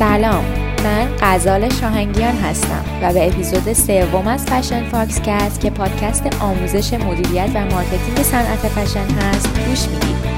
سلام. من غزال شاهنگیان هستم و به اپیزود سوم از Fashion Fox که پادکست آموزش مدیریت و marketing صنعت فشن هست گوش می‌دید.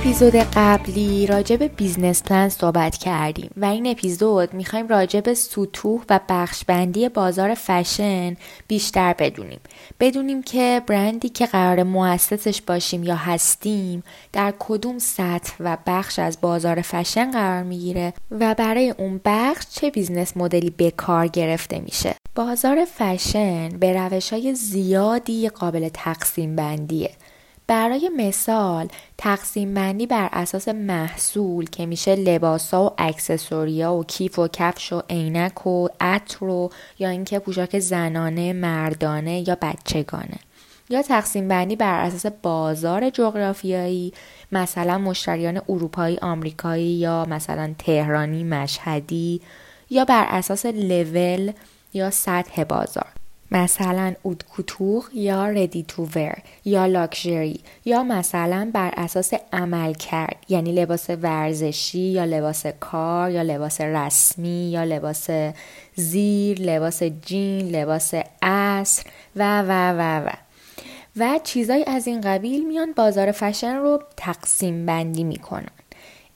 اپیزود قبلی راجع به business plan صحبت کردیم و این اپیزود می‌خوایم راجع به سطوح و بخشبندی بازار فشن بیشتر بدونیم. بدونیم که برندی که قرار مؤسسش باشیم یا هستیم در کدوم سطح و بخش از بازار فشن قرار می‌گیره و برای اون بخش چه business model ی به کار گرفته میشه. بازار فشن به روش های زیادی قابل تقسیم بندیه برای مثال تقسیم بندی بر اساس محصول که میشه لباسا و اکسسوریا و کیف و کفش و عینک و عطر و یا اینکه پوشاک زنانه مردانه یا بچگانه. یا تقسیم بندی بر اساس بازار جغرافیایی مثلا مشتریان اروپایی آمریکایی یا مثلا تهرانی مشهدی یا بر اساس لول یا سطح بازار. مثلا اود کوتوخ یا ردی تو ور یا لاکچری یا مثلا بر اساس عمل کرد یعنی لباس ورزشی یا لباس کار یا لباس رسمی یا لباس زیر لباس جین لباس عصر و و و و. و چیزایی از این قبیل میان بازار فشن رو تقسیم بندی می‌کنن.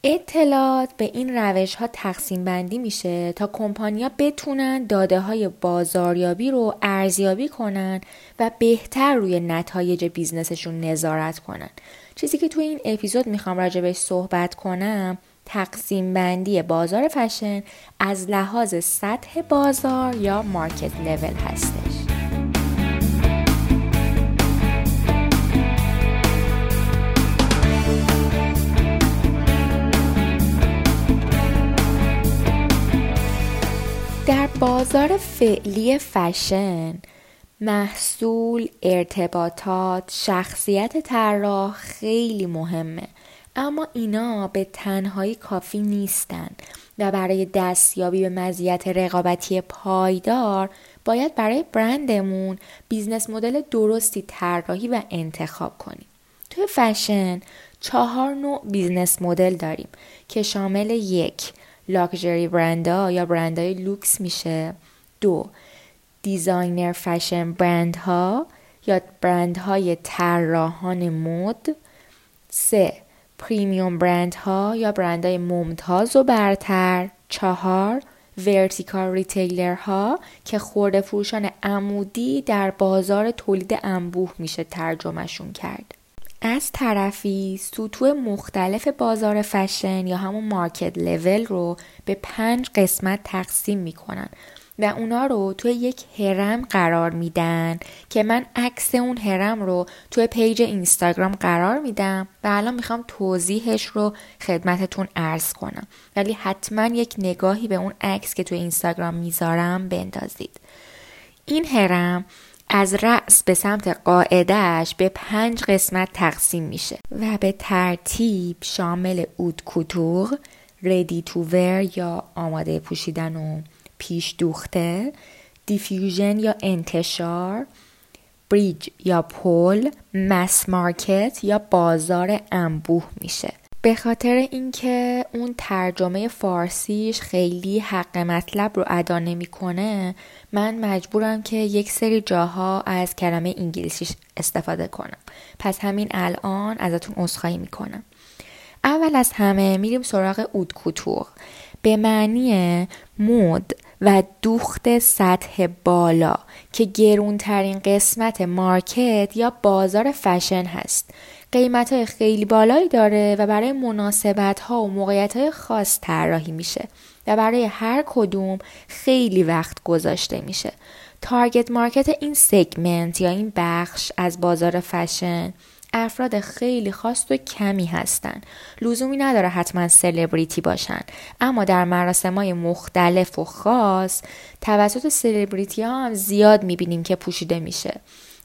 اطلاعات به این روش ها تقسیم بندی میشه تا کمپانیا بتونن داده های بازاریابی رو ارزیابی کنن و بهتر روی نتایج بیزنسشون نظارت کنن. چیزی که توی این اپیزود می‌خوام راجبش صحبت کنم تقسیم بندی بازار فشن از لحاظ سطح بازار یا مارکت لول هستش. در بازار فعلی فشن محصول، ارتباطات، شخصیت طراح خیلی مهمه اما اینا به تنهایی کافی نیستن و برای دستیابی به مزیت رقابتی پایدار باید برای برندمون business model درستی طراحی و انتخاب کنیم. توی فشن چهار نوع business model داریم که شامل یک luxury brand ها یا برندهای لوکس میشه. دو designer fashion brand ها یا برندهای طراحان مد. سه premium brand ها یا برندهای ممتاز و برتر. چهار vertical retailer ها که خرده فروشان عمودی در بازار تولید انبوه میشه ترجمهشون کرد. از طرفی سطوح مختلف بازار فشن یا همون market level رو به پنج قسمت تقسیم می‌کنن و اونا رو توی یک هرم قرار میدن که من عکس اون هرم رو توی پیج اینستاگرام قرار میدم و الان می‌خوام توضیحش رو خدمتتون ارز کنم. ولی حتما یک نگاهی به اون عکس که توی اینستاگرام می‌ذارم بندازید. این هرم از رأس به سمت قاعدهش به پنج قسمت تقسیم میشه و به ترتیب شامل اود کوتور، ready to wear یا آماده پوشیدن و پیش دوخته، diffusion یا انتشار، bridge یا پل، mass market یا بازار انبوه میشه. به خاطر اینکه اون ترجمه فارسیش خیلی حق مطلب رو ادا نمی‌کنه من مجبورم که یک سری جاها از کلمه انگلیسیش استفاده کنم. پس همین الان ازتون عذرخواهی می‌کنم. اول از همه میریم سراغ haute couture به معنی مد و دوخت سطح بالا که گرونترین قسمت market یا بازار فشن هست. قیمت های خیلی بالایی داره و برای مناسبت ها و موقعیت های خاص طراحی میشه و برای هر کدوم خیلی وقت گذاشته میشه. target market این segment یا این بخش از بازار فشن افراد خیلی خاص و کمی هستن. لزومی نداره حتما سلبریتی باشن. اما در مراسم های مختلف و خاص توسط سلبریتی ها هم زیاد می‌بینیم که پوشیده میشه.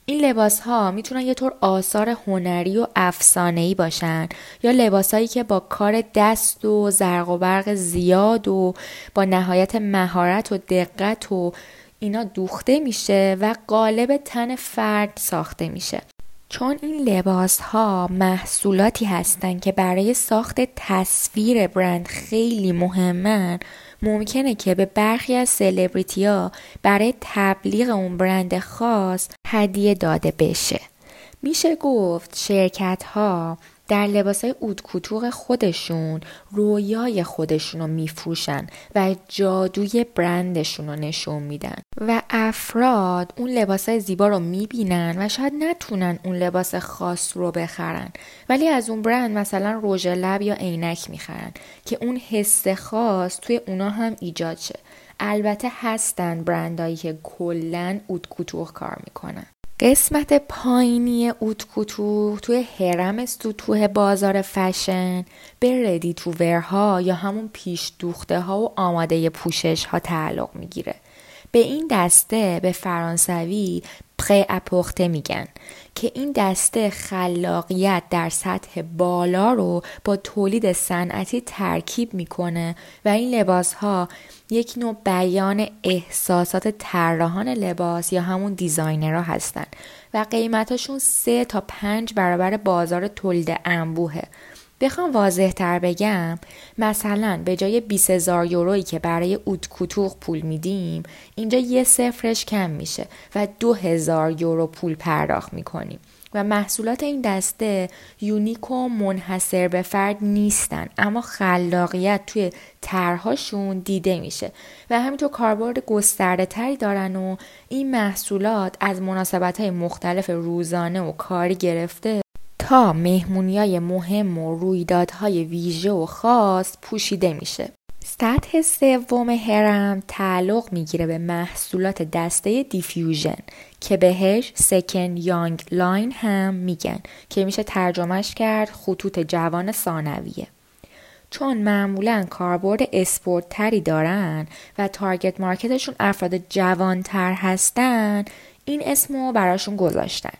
این لباس ها می‌تونن یه طور آثار هنری و افسانه ای باشن یا لباسایی که با کار دست و زرق و برق زیاد و با نهایت مهارت و دقت و اینا دوخته میشه و قالب تن فرد ساخته میشه. چون این لباس ها محصولاتی هستند که برای ساخت تصویر برند خیلی مهمن ممکنه که به برخی از سلبریتی ها برای تبلیغ اون برند خاص هدیه داده بشه. میشه گفت شرکت ها در لباس های اودکوتوق خودشون رویای خودشون رو میفروشن و جادوی برندشون رو نشون میدن. و افراد اون لباس های زیبا رو می‌بینن و شاید نتونن اون لباس خاص رو بخرن. ولی از اون برند مثلا رژ لب یا عینک می‌خرن که اون حس خاص توی اونا هم ایجاد شه. البته هستن برندهایی که کلا اودکوتوق کار می‌کنن. قسمت پایینی اوتکوتو توی هرم سطوح بازار فشن به ردی تو ورها یا همون پیش دوخته ها و آماده پوشش ها تعلق می‌گیره. به این دسته به فرانسوی پره اپوخته میگن که این دسته خلاقیت در سطح بالا رو با تولید صنعتی ترکیب می‌کنه و این لباس ها یک نوع بیان احساسات طراحان لباس یا همون دیزاینرها هستن و قیمتاشون سه تا پنج برابر بازار تولید انبوهه. بخوام واضح تر بگم مثلا به جای 20 هزار یورویی که برای اوت کوتوخ پول میدیم اینجا یه صفرش کم میشه و دو هزار یورو پول پرداخت می‌کنیم. و محصولات این دسته یونیک و منحصر به فرد نیستن اما خلاقیت توی طرحهاشون دیده میشه. و همینطور کاربرد گسترده تری دارن و این محصولات از مناسبت های مختلف روزانه و کاری گرفته تا های مهم و رویدادهای ویژه و خاص پوشیده میشه. سطح سوم هرم تعلق می‌گیره به محصولات دسته diffusion که بهش second young line هم میگن که میشه ترجمهش کرد خطوط جوان ثانویه. چون معمولا کاربرد اسپورت تری دارن و target market شون افراد جوانتر هستن این اسمو براشون گذاشتن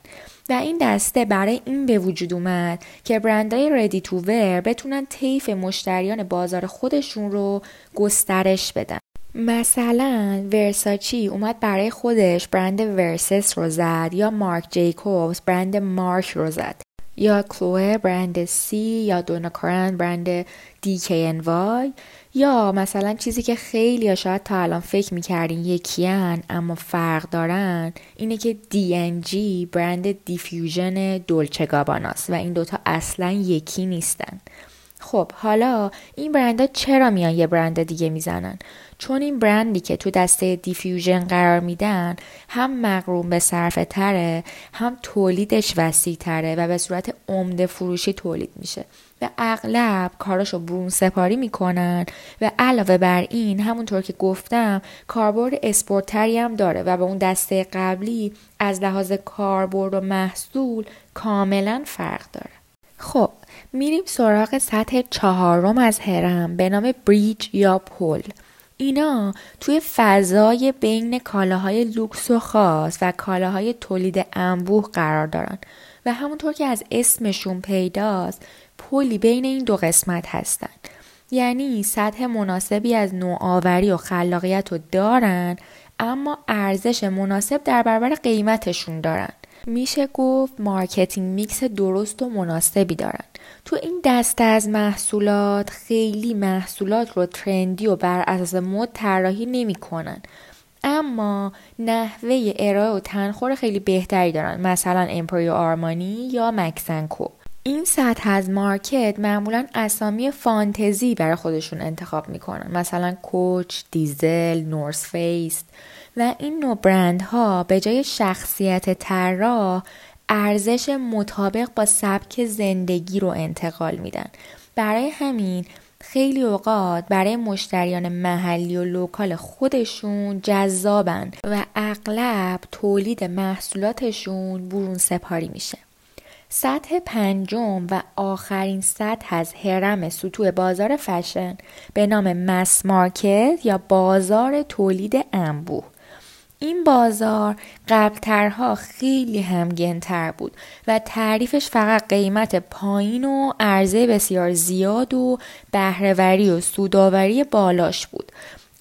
و این دسته برای این به وجود اومد که برندهای ready to wear بتونن طیف مشتریان بازار خودشون رو گسترش بدن. مثلا ورساچی اومد برای خودش برند ورسس رو زد یا مارک جیکوبز برند مارک رو زد یا کلوه برند سی یا دوناکارن برند وای یا مثلا چیزی که خیلی شاید تا الان فکر می‌کردین یکیان اما فرق دارن اینه که جی برند دیفیوژن دولچه گاباناست و این دوتا اصلا یکی نیستن. خب حالا این برندها چرا میان یه برند دیگه می‌زنن؟ چون این برندی که تو دسته دیفیوژن قرار میدن هم مقروم به صرفه تره هم تولیدش وسیع تره و به صورت عمده فروشی تولید میشه. و اغلب کاراشو برون سپاری می‌کنن. و علاوه بر این همونطور که گفتم کاربرد اسپورتری هم داره و به اون دسته قبلی از لحاظ کاربرد و محصول کاملا فرق داره. خب میریم سراغ سطح چهارم از هرم به نام bridge یا پل. اینا توی فضای بین کالاهای لوکس و خاص و کالاهای تولید انبوه قرار دارن. و همونطور که از اسمشون پیداست پلی بین این دو قسمت هستند. یعنی سطح مناسبی از نوآوری و خلاقیت رو دارن اما ارزش مناسب در برابر قیمتشون دارن. میشه گفت marketing mix درست و مناسبی دارن. تو این دسته از محصولات خیلی محصولات رو trendy و بر اساس مد طراحی نمی‌کنن. اما نحوه ارائه و تنخور خیلی بهتری دارن. مثلا Emporio Armani یا Max & Co. این سطح از market معمولا اسامی فانتزی برای خودشون انتخاب می‌کنن. مثلا Coach، Diesel، North Face و این نوع برندها به جای شخصیت طراح ارزش مطابق با سبک زندگی رو انتقال میدن. برای همین خیلی اوقات برای مشتریان محلی و لوکال خودشون جذابن و اغلب تولید محصولاتشون برون سپاری میشه. سطح پنجم و آخرین سطح از هرم سطوح بازار فشن به نام مس مارکت یا بازار تولید انبوه. این بازار قبلترها خیلی همگنتر بود و تعریفش فقط قیمت پایین و عرضه بسیار زیاد و بهرهوری و سوداوری بالاش بود.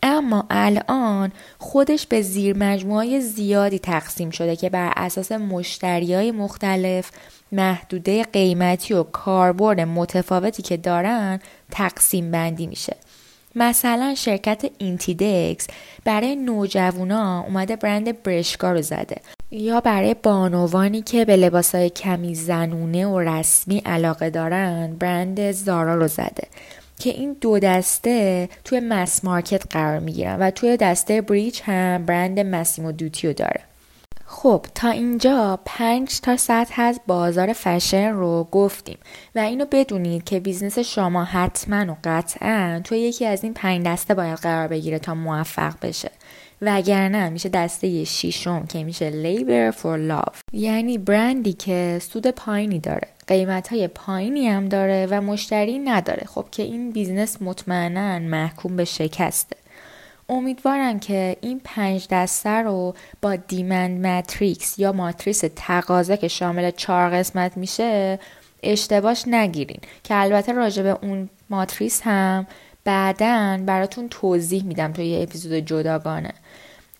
اما الان خودش به زیر مجموعه زیادی تقسیم شده که بر اساس مشتری های مختلف محدوده قیمتی و کاربرد متفاوتی که دارن تقسیم بندی میشه. مثلا شرکت اینتیدکس برای نوجوانا اومده برند برشکا رو زده. یا برای بانوانی که به لباسای کمی زنونه و رسمی علاقه دارن برند زارا رو زده. که این دو دسته توی مس مارکت قرار می‌گیرن و توی دسته بریچ هم برند مسیم و دوتیو داره. خب تا اینجا پنج تا سطح از بازار فشن رو گفتیم و اینو بدونید که business شما حتما و قطعا توی یکی از این پنج دسته باید قرار بگیره تا موفق بشه. وگرنه میشه دسته شیشم که میشه labor for love یعنی برندی که سود پایینی داره. قیمت های پایینی هم داره و مشتری نداره. خب که این business مطمئنا محکوم به شکسته. امیدوارم که این پنج دسته رو با demand matrix یا ماتریس تقاضا که شامل چهار قسمت میشه اشتباش نگیرین. که البته راجع به اون ماتریس هم بعدا براتون توضیح میدم توی یه اپیزود جداگانه.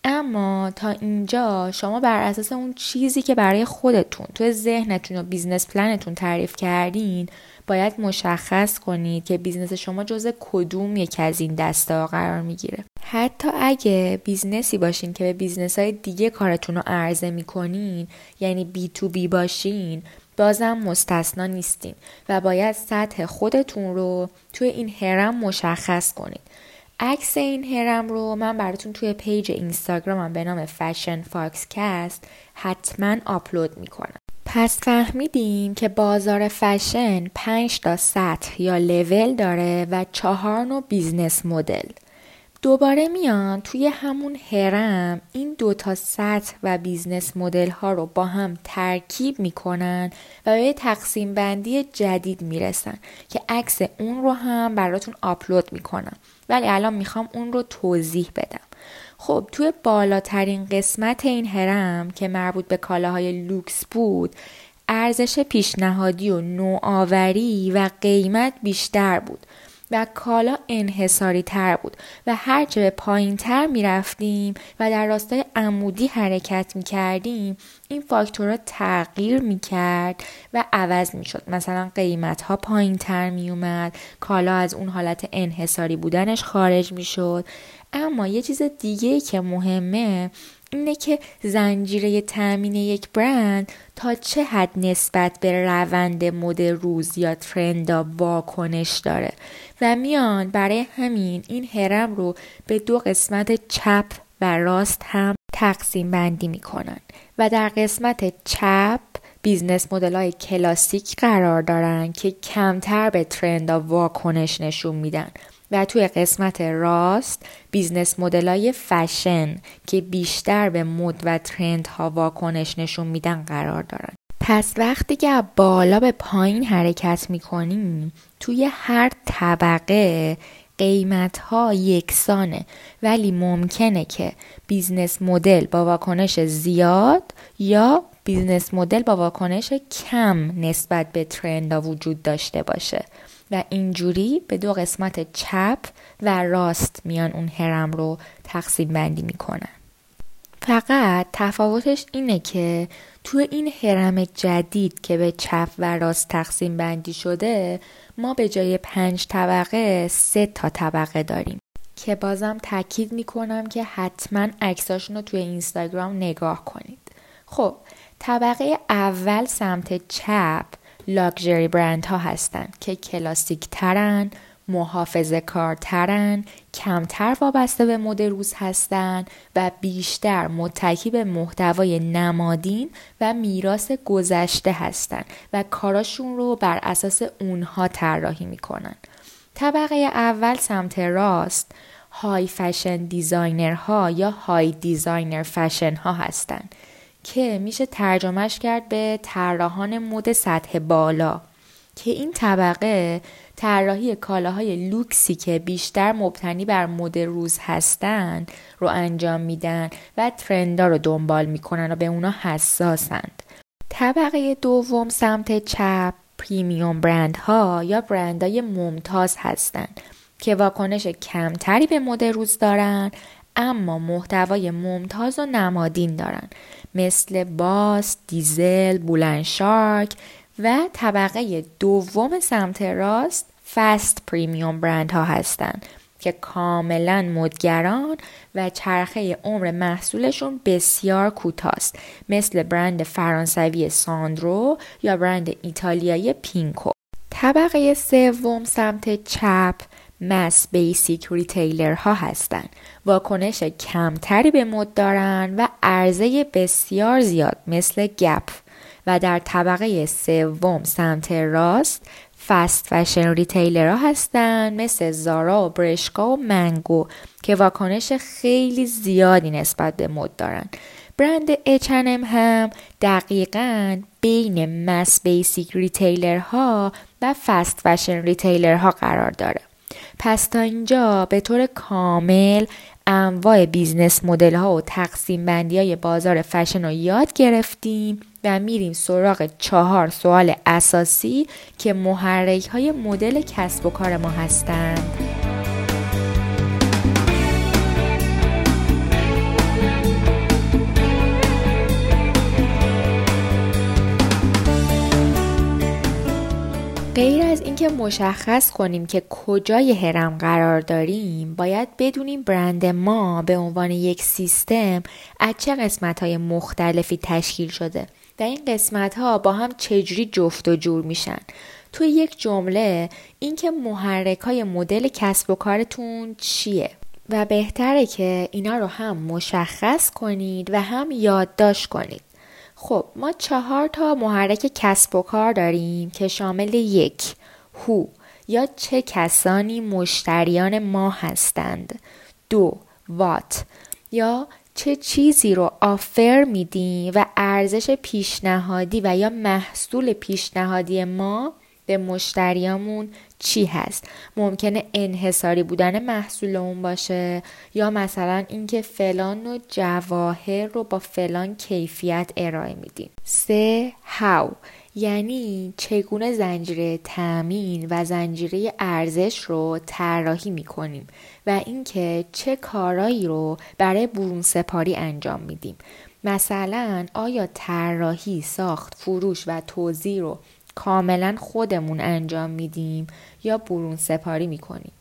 اما تا اینجا شما بر اساس اون چیزی که برای خودتون توی ذهنتون و business plan تون تعریف کردین باید مشخص کنید که business شما جز کدوم یک از این دسته قرار می‌گیره. حتی اگه business ی باشین که به business های دیگه کارتون رو عرضه می‌کنین یعنی B2B باشین بازم مستثنا نیستین و باید سطح خودتون رو توی این هرم مشخص کنید عکس این هرم رو من براتون توی page اینستاگرامم به نام Fashion Fox Cast حتما آپلود می‌کنم. پس فهمیدیم که بازار فشن 5 تا سطح یا لول داره و چهار نوع business model. دوباره میان توی همون هرم این دو تا سطح و business model ها رو با هم ترکیب می‌کنن و به تقسیم بندی جدید می‌رسن که عکس اون رو هم براتون آپلود می‌کنم. ولی الان می‌خوام اون رو توضیح بدم. خب توی بالاترین قسمت این هرم که مربوط به کالاهای لوکس بود ارزش پیشنهادی و نوآوری و قیمت بیشتر بود. و کالا انحصاری تر بود و هرچه به پایین تر می رفتیم و در راستای عمودی حرکت می کردیم این فاکتورها تغییر می کرد و عوض می شد مثلا قیمت ها پایین تر می اومد کالا از اون حالت انحصاری بودنش خارج می شد اما یه چیز دیگه که مهمه اینه که زنجیره تامین یک برند تا چه حد نسبت به روند مد روز یا ترندا واکنش داره. و میان برای همین این هرم رو به دو قسمت چپ و راست هم تقسیم بندی می‌کنن و در قسمت چپ business model های کلاسیک قرار دارن که کمتر به trend ا واکنش نشون میدن. و توی قسمت راست business model ای fashion که بیشتر به مد و trend ها واکنش نشون میدن قرار دارن. پس وقتی که بالا به پایین حرکت می‌کنیم توی هر طبقه قیمت ها یکسانه. ولی ممکنه که business model با واکنش زیاد یا business model با واکنش کم نسبت به trend وجود داشته باشه. و اینجوری به دو قسمت چپ و راست میان اون هرم رو تقسیم بندی می‌کنن. فقط تفاوتش اینه که تو این هرم جدید که به چپ و راست تقسیم بندی شده ما به جای پنج طبقه سه تا طبقه داریم که بازم تاکید می‌کنم که حتما عکساشون رو توی اینستاگرام نگاه کنید. خب طبقه اول سمت چپ لاکچری برند ها هستند که کلاسیک ترن، محافظه کارترن، کمتر وابسته به مد روز هستند و بیشتر متکی به محتوای نمادین و میراث گذشته هستند و کاراشون رو بر اساس اونها طراحی می‌کنن. طبقه اول سمت راست high fashion designer ها یا high designer fashion ها هستند که میشه ترجمهش کرد به طراحان مد سطح بالا که این طبقه طراحی کالاهای لوکسی که بیشتر مبتنی بر مد روز هستند رو انجام میدن و ترندا رو دنبال می‌کنن و به اونا حساسند. طبقه دوم سمت چپ پریمیوم برند ها یا برند های ممتاز هستند که واکنش کمتری به مد روز دارن اما محتوای ممتاز و نمادین دارن مثل باس، دیزل، بولنشارک و طبقه دوم سمت راست فست پریمیوم برند ها هستند که کاملا مدگران و چرخه عمر محصولشون بسیار کوتاست. مثل برند فرانسوی ساندرو یا برند ایتالیایی پینکو. طبقه سوم سمت چپ mass basic retailer ها هستند. واکنش کمتری به مد دارن و عرضه بسیار زیاد مثل گپ. و در طبقه سوم سمت راست fast fashion retailer ها هستن مثل زارا و برشکا و منگو که واکنش خیلی زیادی نسبت به مد دارن برند H&M هم دقیقا بین mass basic retailer ها و fast fashion retailer ها قرار داره. پس تا اینجا به طور کامل انواع business model ها و تقسیم بندی های بازار فشن رو یاد گرفتیم و میریم سراغ چهار سوال اساسی که محرک های مدل کسب و کار ما هستند. غیر از اینکه مشخص کنیم که کجای هرم قرار داریم باید بدونیم برند ما به عنوان یک سیستم از چه قسمت های مختلفی تشکیل شده و این قسمت ها با هم چجوری جفت و جور میشن. توی یک جمله اینکه محرک های مدل کسب و کارتون چیه؟ و بهتره که اینا رو هم مشخص کنید و هم یادداشت کنید. خب ما چهار تا محرک کسب و کار داریم که شامل یک هو یا چه کسانی مشتریان ما هستند دو وات یا چه چیزی رو آفر میدیم و ارزش پیشنهادی و یا محصول پیشنهادی ما به مشتریامون چی هست؟ ممکنه انحصاری بودن محصول اون باشه یا مثلا اینکه فلان و جواهر رو با فلان کیفیت ارائه میدیم. سه هاو یعنی چگونه زنجیره تامین و زنجیره ارزش رو طراحی می‌کنیم و اینکه چه کارایی رو برای برون سپاری انجام میدیم. مثلا آیا طراحی ساخت فروش و توزیع رو کاملا خودمون انجام میدیم یا برون سپاری می‌کنیم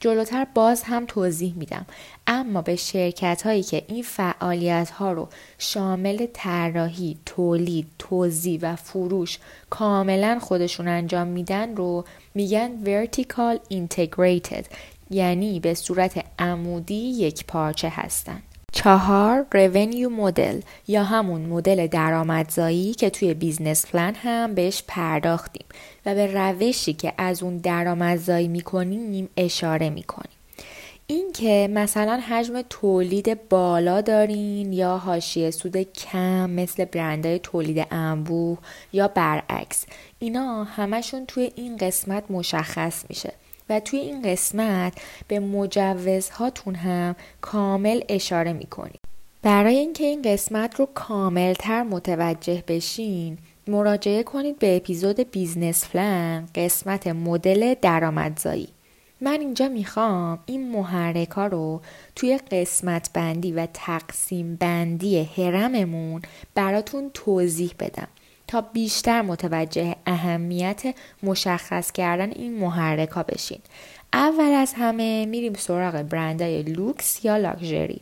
جلوتر باز هم توضیح میدم اما به شرکت هایی که این فعالیت ها رو شامل طراحی، تولید، توزیع و فروش کاملا خودشون انجام میدن رو میگن vertical integrated یعنی به صورت عمودی یک پارچه هستند. چهار revenue model یا همون مدل درآمدزایی که توی business plan هم بهش پرداختیم و به روشی که از اون درآمدزایی می‌کنیم اشاره می‌کنیم. این که مثلا حجم تولید بالا دارین یا حاشیه سود کم مثل برندهای تولید انبوه یا برعکس اینا همشون توی این قسمت مشخص میشه. و توی این قسمت به مجوزهاتون هم کامل اشاره می‌کنید. برای اینکه این قسمت رو کاملتر متوجه بشین مراجعه کنید به اپیزود business plan قسمت مدل درآمدزایی من اینجا می‌خوام این محرک ها رو توی قسمت بندی و تقسیم بندی هرممون براتون توضیح بدم تا بیشتر متوجه اهمیت مشخص کردن این محرک ها بشین. اول از همه میریم سراغ برندهای لوکس یا لاکژری.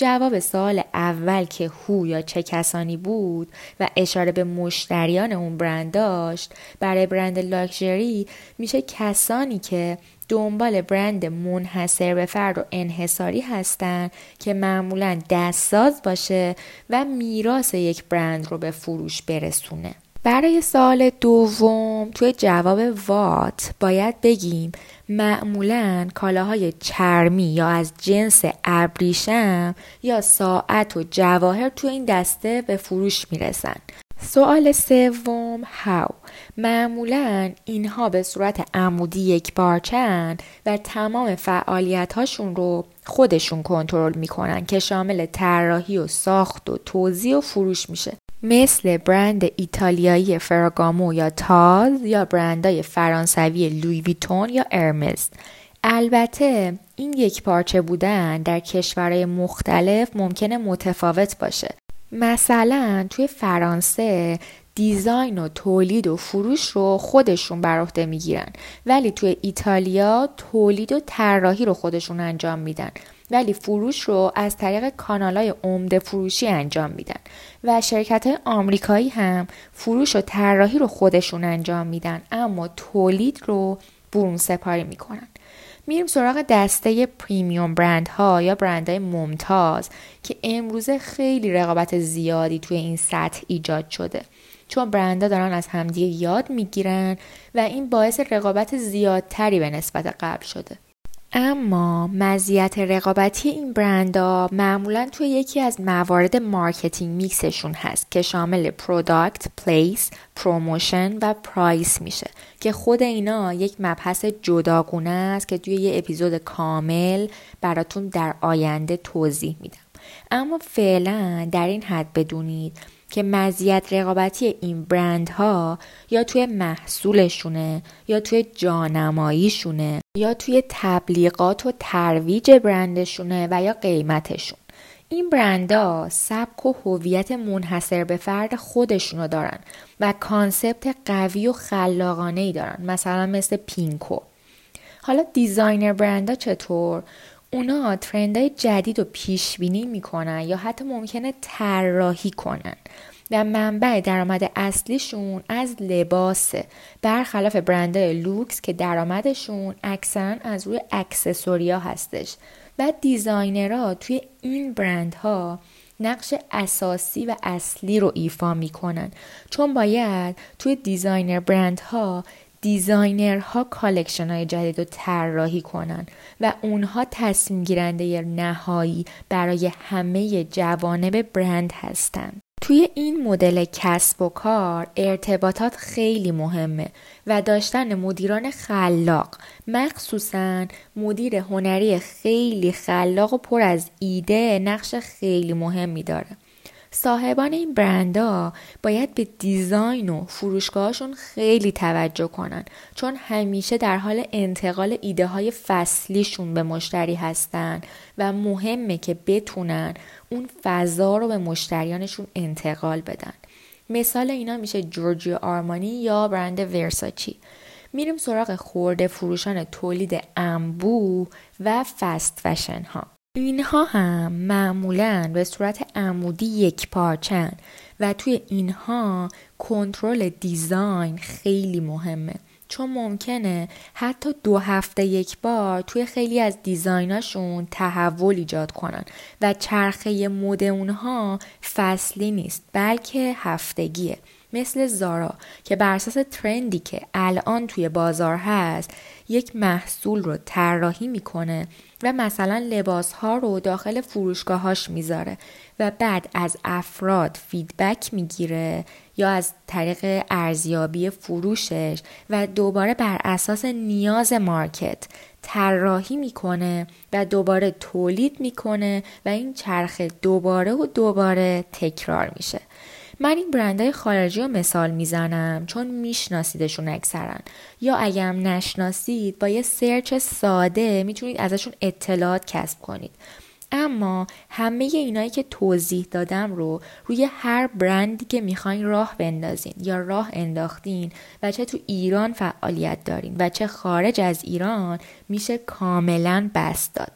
جواب سوال اول که هو یا چه کسانی بود و اشاره به مشتریان اون برند داشت برای برند لاکژری میشه کسانی که دنبال برند منحصر به فرد و انحصاری هستند که معمولا دستساز باشه و میراث یک برند رو به فروش برسونه. برای سال دوم توی جواب وات باید بگیم معمولا کالاهای چرمی یا از جنس ابریشم یا ساعت و جواهر توی این دسته به فروش می‌رسن. سوال سوم هاو معمولا اینها به صورت عمودی یک بارچن و تمام فعالیت هاشون رو خودشون کنترل می‌کنن که شامل طراحی و ساخت و توزیع و فروش میشه. مثل برند ایتالیایی فراگامو یا تاز یا برندهای فرانسوی لوی ویتون یا ارمز. البته این یک پارچه بودن در کشورهای مختلف ممکنه متفاوت باشه. مثلا توی فرانسه دیزاین و تولید و فروش رو خودشون بر عهده می‌گیرن ولی توی ایتالیا تولید و طراحی رو خودشون انجام میدن. ولی فروش رو از طریق کانالای عمده فروشی انجام میدن و شرکت های آمریکایی هم فروش و طراحی رو خودشون انجام میدن اما تولید رو برون سپاری می‌کنن. میریم سراغ دسته پریمیوم برند ها یا برند های ممتاز که امروزه خیلی رقابت زیادی توی این سطح ایجاد شده. چون برندها دارن از همدیگه یاد می‌گیرن و این باعث رقابت زیادتری به نسبت قبل شده. اما مزیت رقابتی این برندها معمولا توی یکی از موارد marketing mix شون هست که شامل product، place، promotion و price میشه که خود اینا یک مبحث جداگونه است که توی یه اپیزود کامل براتون در آینده توضیح میدم. اما فعلا در این حد بدونید که مزیت رقابتی این برندها یا توی محصولشونه یا توی جانماییشونه یا توی تبلیغات و ترویج برندشونه و یا قیمتشون. این برندها سبک و هویت منحصر به فرد خودشونو دارن و concept قوی و خلاقانه ای دارن مثلا مثل پینکو. حالا designer برندها چطور؟ اونا trend های جدید و پیش بینی می‌کنن یا حتی ممکنه طراحی کنن. و منبع درآمد اصلیشون از لباسه. برخلاف برندهای لوکس که درآمدشون اکثرا از روی accessory ا هستش. و designer ها توی این برندها نقش اساسی و اصلی رو ایفا می‌کنن. چون باید توی designer برندها designer ها collection های جدید رو طراحی کنن و اونها تصمیم گیرنده نهایی برای همه جوانب برند هستند. توی این مدل کسب و کار ارتباطات خیلی مهمه و داشتن مدیران خلاق مخصوصا مدیر هنری خیلی خلاق و پر از ایده نقش خیلی مهمی داره صاحبان این برندها باید به دیزاین و فروشگاهشون خیلی توجه کنن. چون همیشه در حال انتقال ایده های فصلیشون به مشتری هستن و مهمه که بتونن اون فضا رو به مشتریانشون انتقال بدن. مثال اینا میشه جورجیو آرمانی یا برند ورساچی. میریم سراغ خورده فروشان تولید انبو و فست فشن ها اینها هم معمولا به صورت عمودی یک پارچن و توی اینها کنترل دیزاین خیلی مهمه. چون ممکنه حتی دو هفته یک بار توی خیلی از دیزایناشون تحول ایجاد کنن و چرخه مد اونها فصلی نیست بلکه هفتگیه. مثل زارا که بر اساس ترندی که الان توی بازار هست یک محصول رو طراحی می‌کنه و مثلا لباس ها رو داخل فروشگاهاش می‌ذاره و بعد از افراد feedback می‌گیره یا از طریق ارزیابی فروشش و دوباره بر اساس نیاز market طراحی می‌کنه و دوباره تولید می‌کنه و این چرخه دوباره و دوباره تکرار میشه. من این برندهای خارجی رو مثال می‌زنم چون میشناسیدشون اکثرا. یا اگرم نشناسید با یه search ساده می‌تونید ازشون اطلاعات کسب کنید. اما همه اینایی که توضیح دادم رو روی هر برندی که می‌خواین راه بندازین یا راه انداختین و چه تو ایران فعالیت دارین و چه خارج از ایران میشه کاملا بسط داد.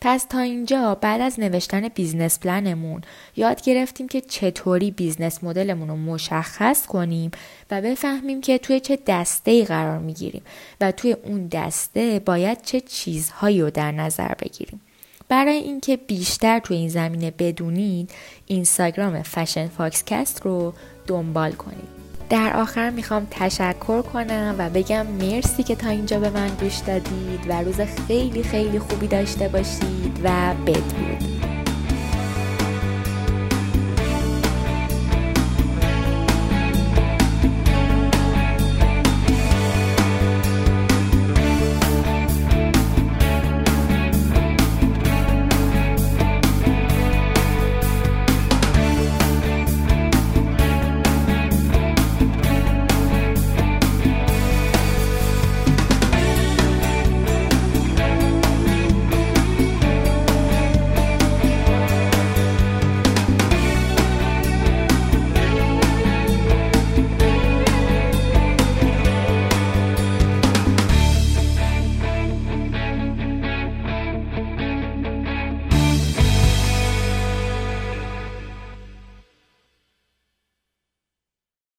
پس تا اینجا بعد از نوشتن business plan مون یاد گرفتیم که چطوری business model مون رو مشخص کنیم و بفهمیم که توی چه دسته ای قرار می‌گیریم و توی اون دسته باید چه چیزهایی رو در نظر بگیریم. برای اینکه بیشتر توی این زمینه بدونید اینستاگرام Fashion Foxcast رو دنبال کنید. در آخر می‌خوام تشکر کنم و بگم مرسی که تا اینجا به من گوش دادید و روز خیلی خیلی خوبی داشته باشید و بدرود.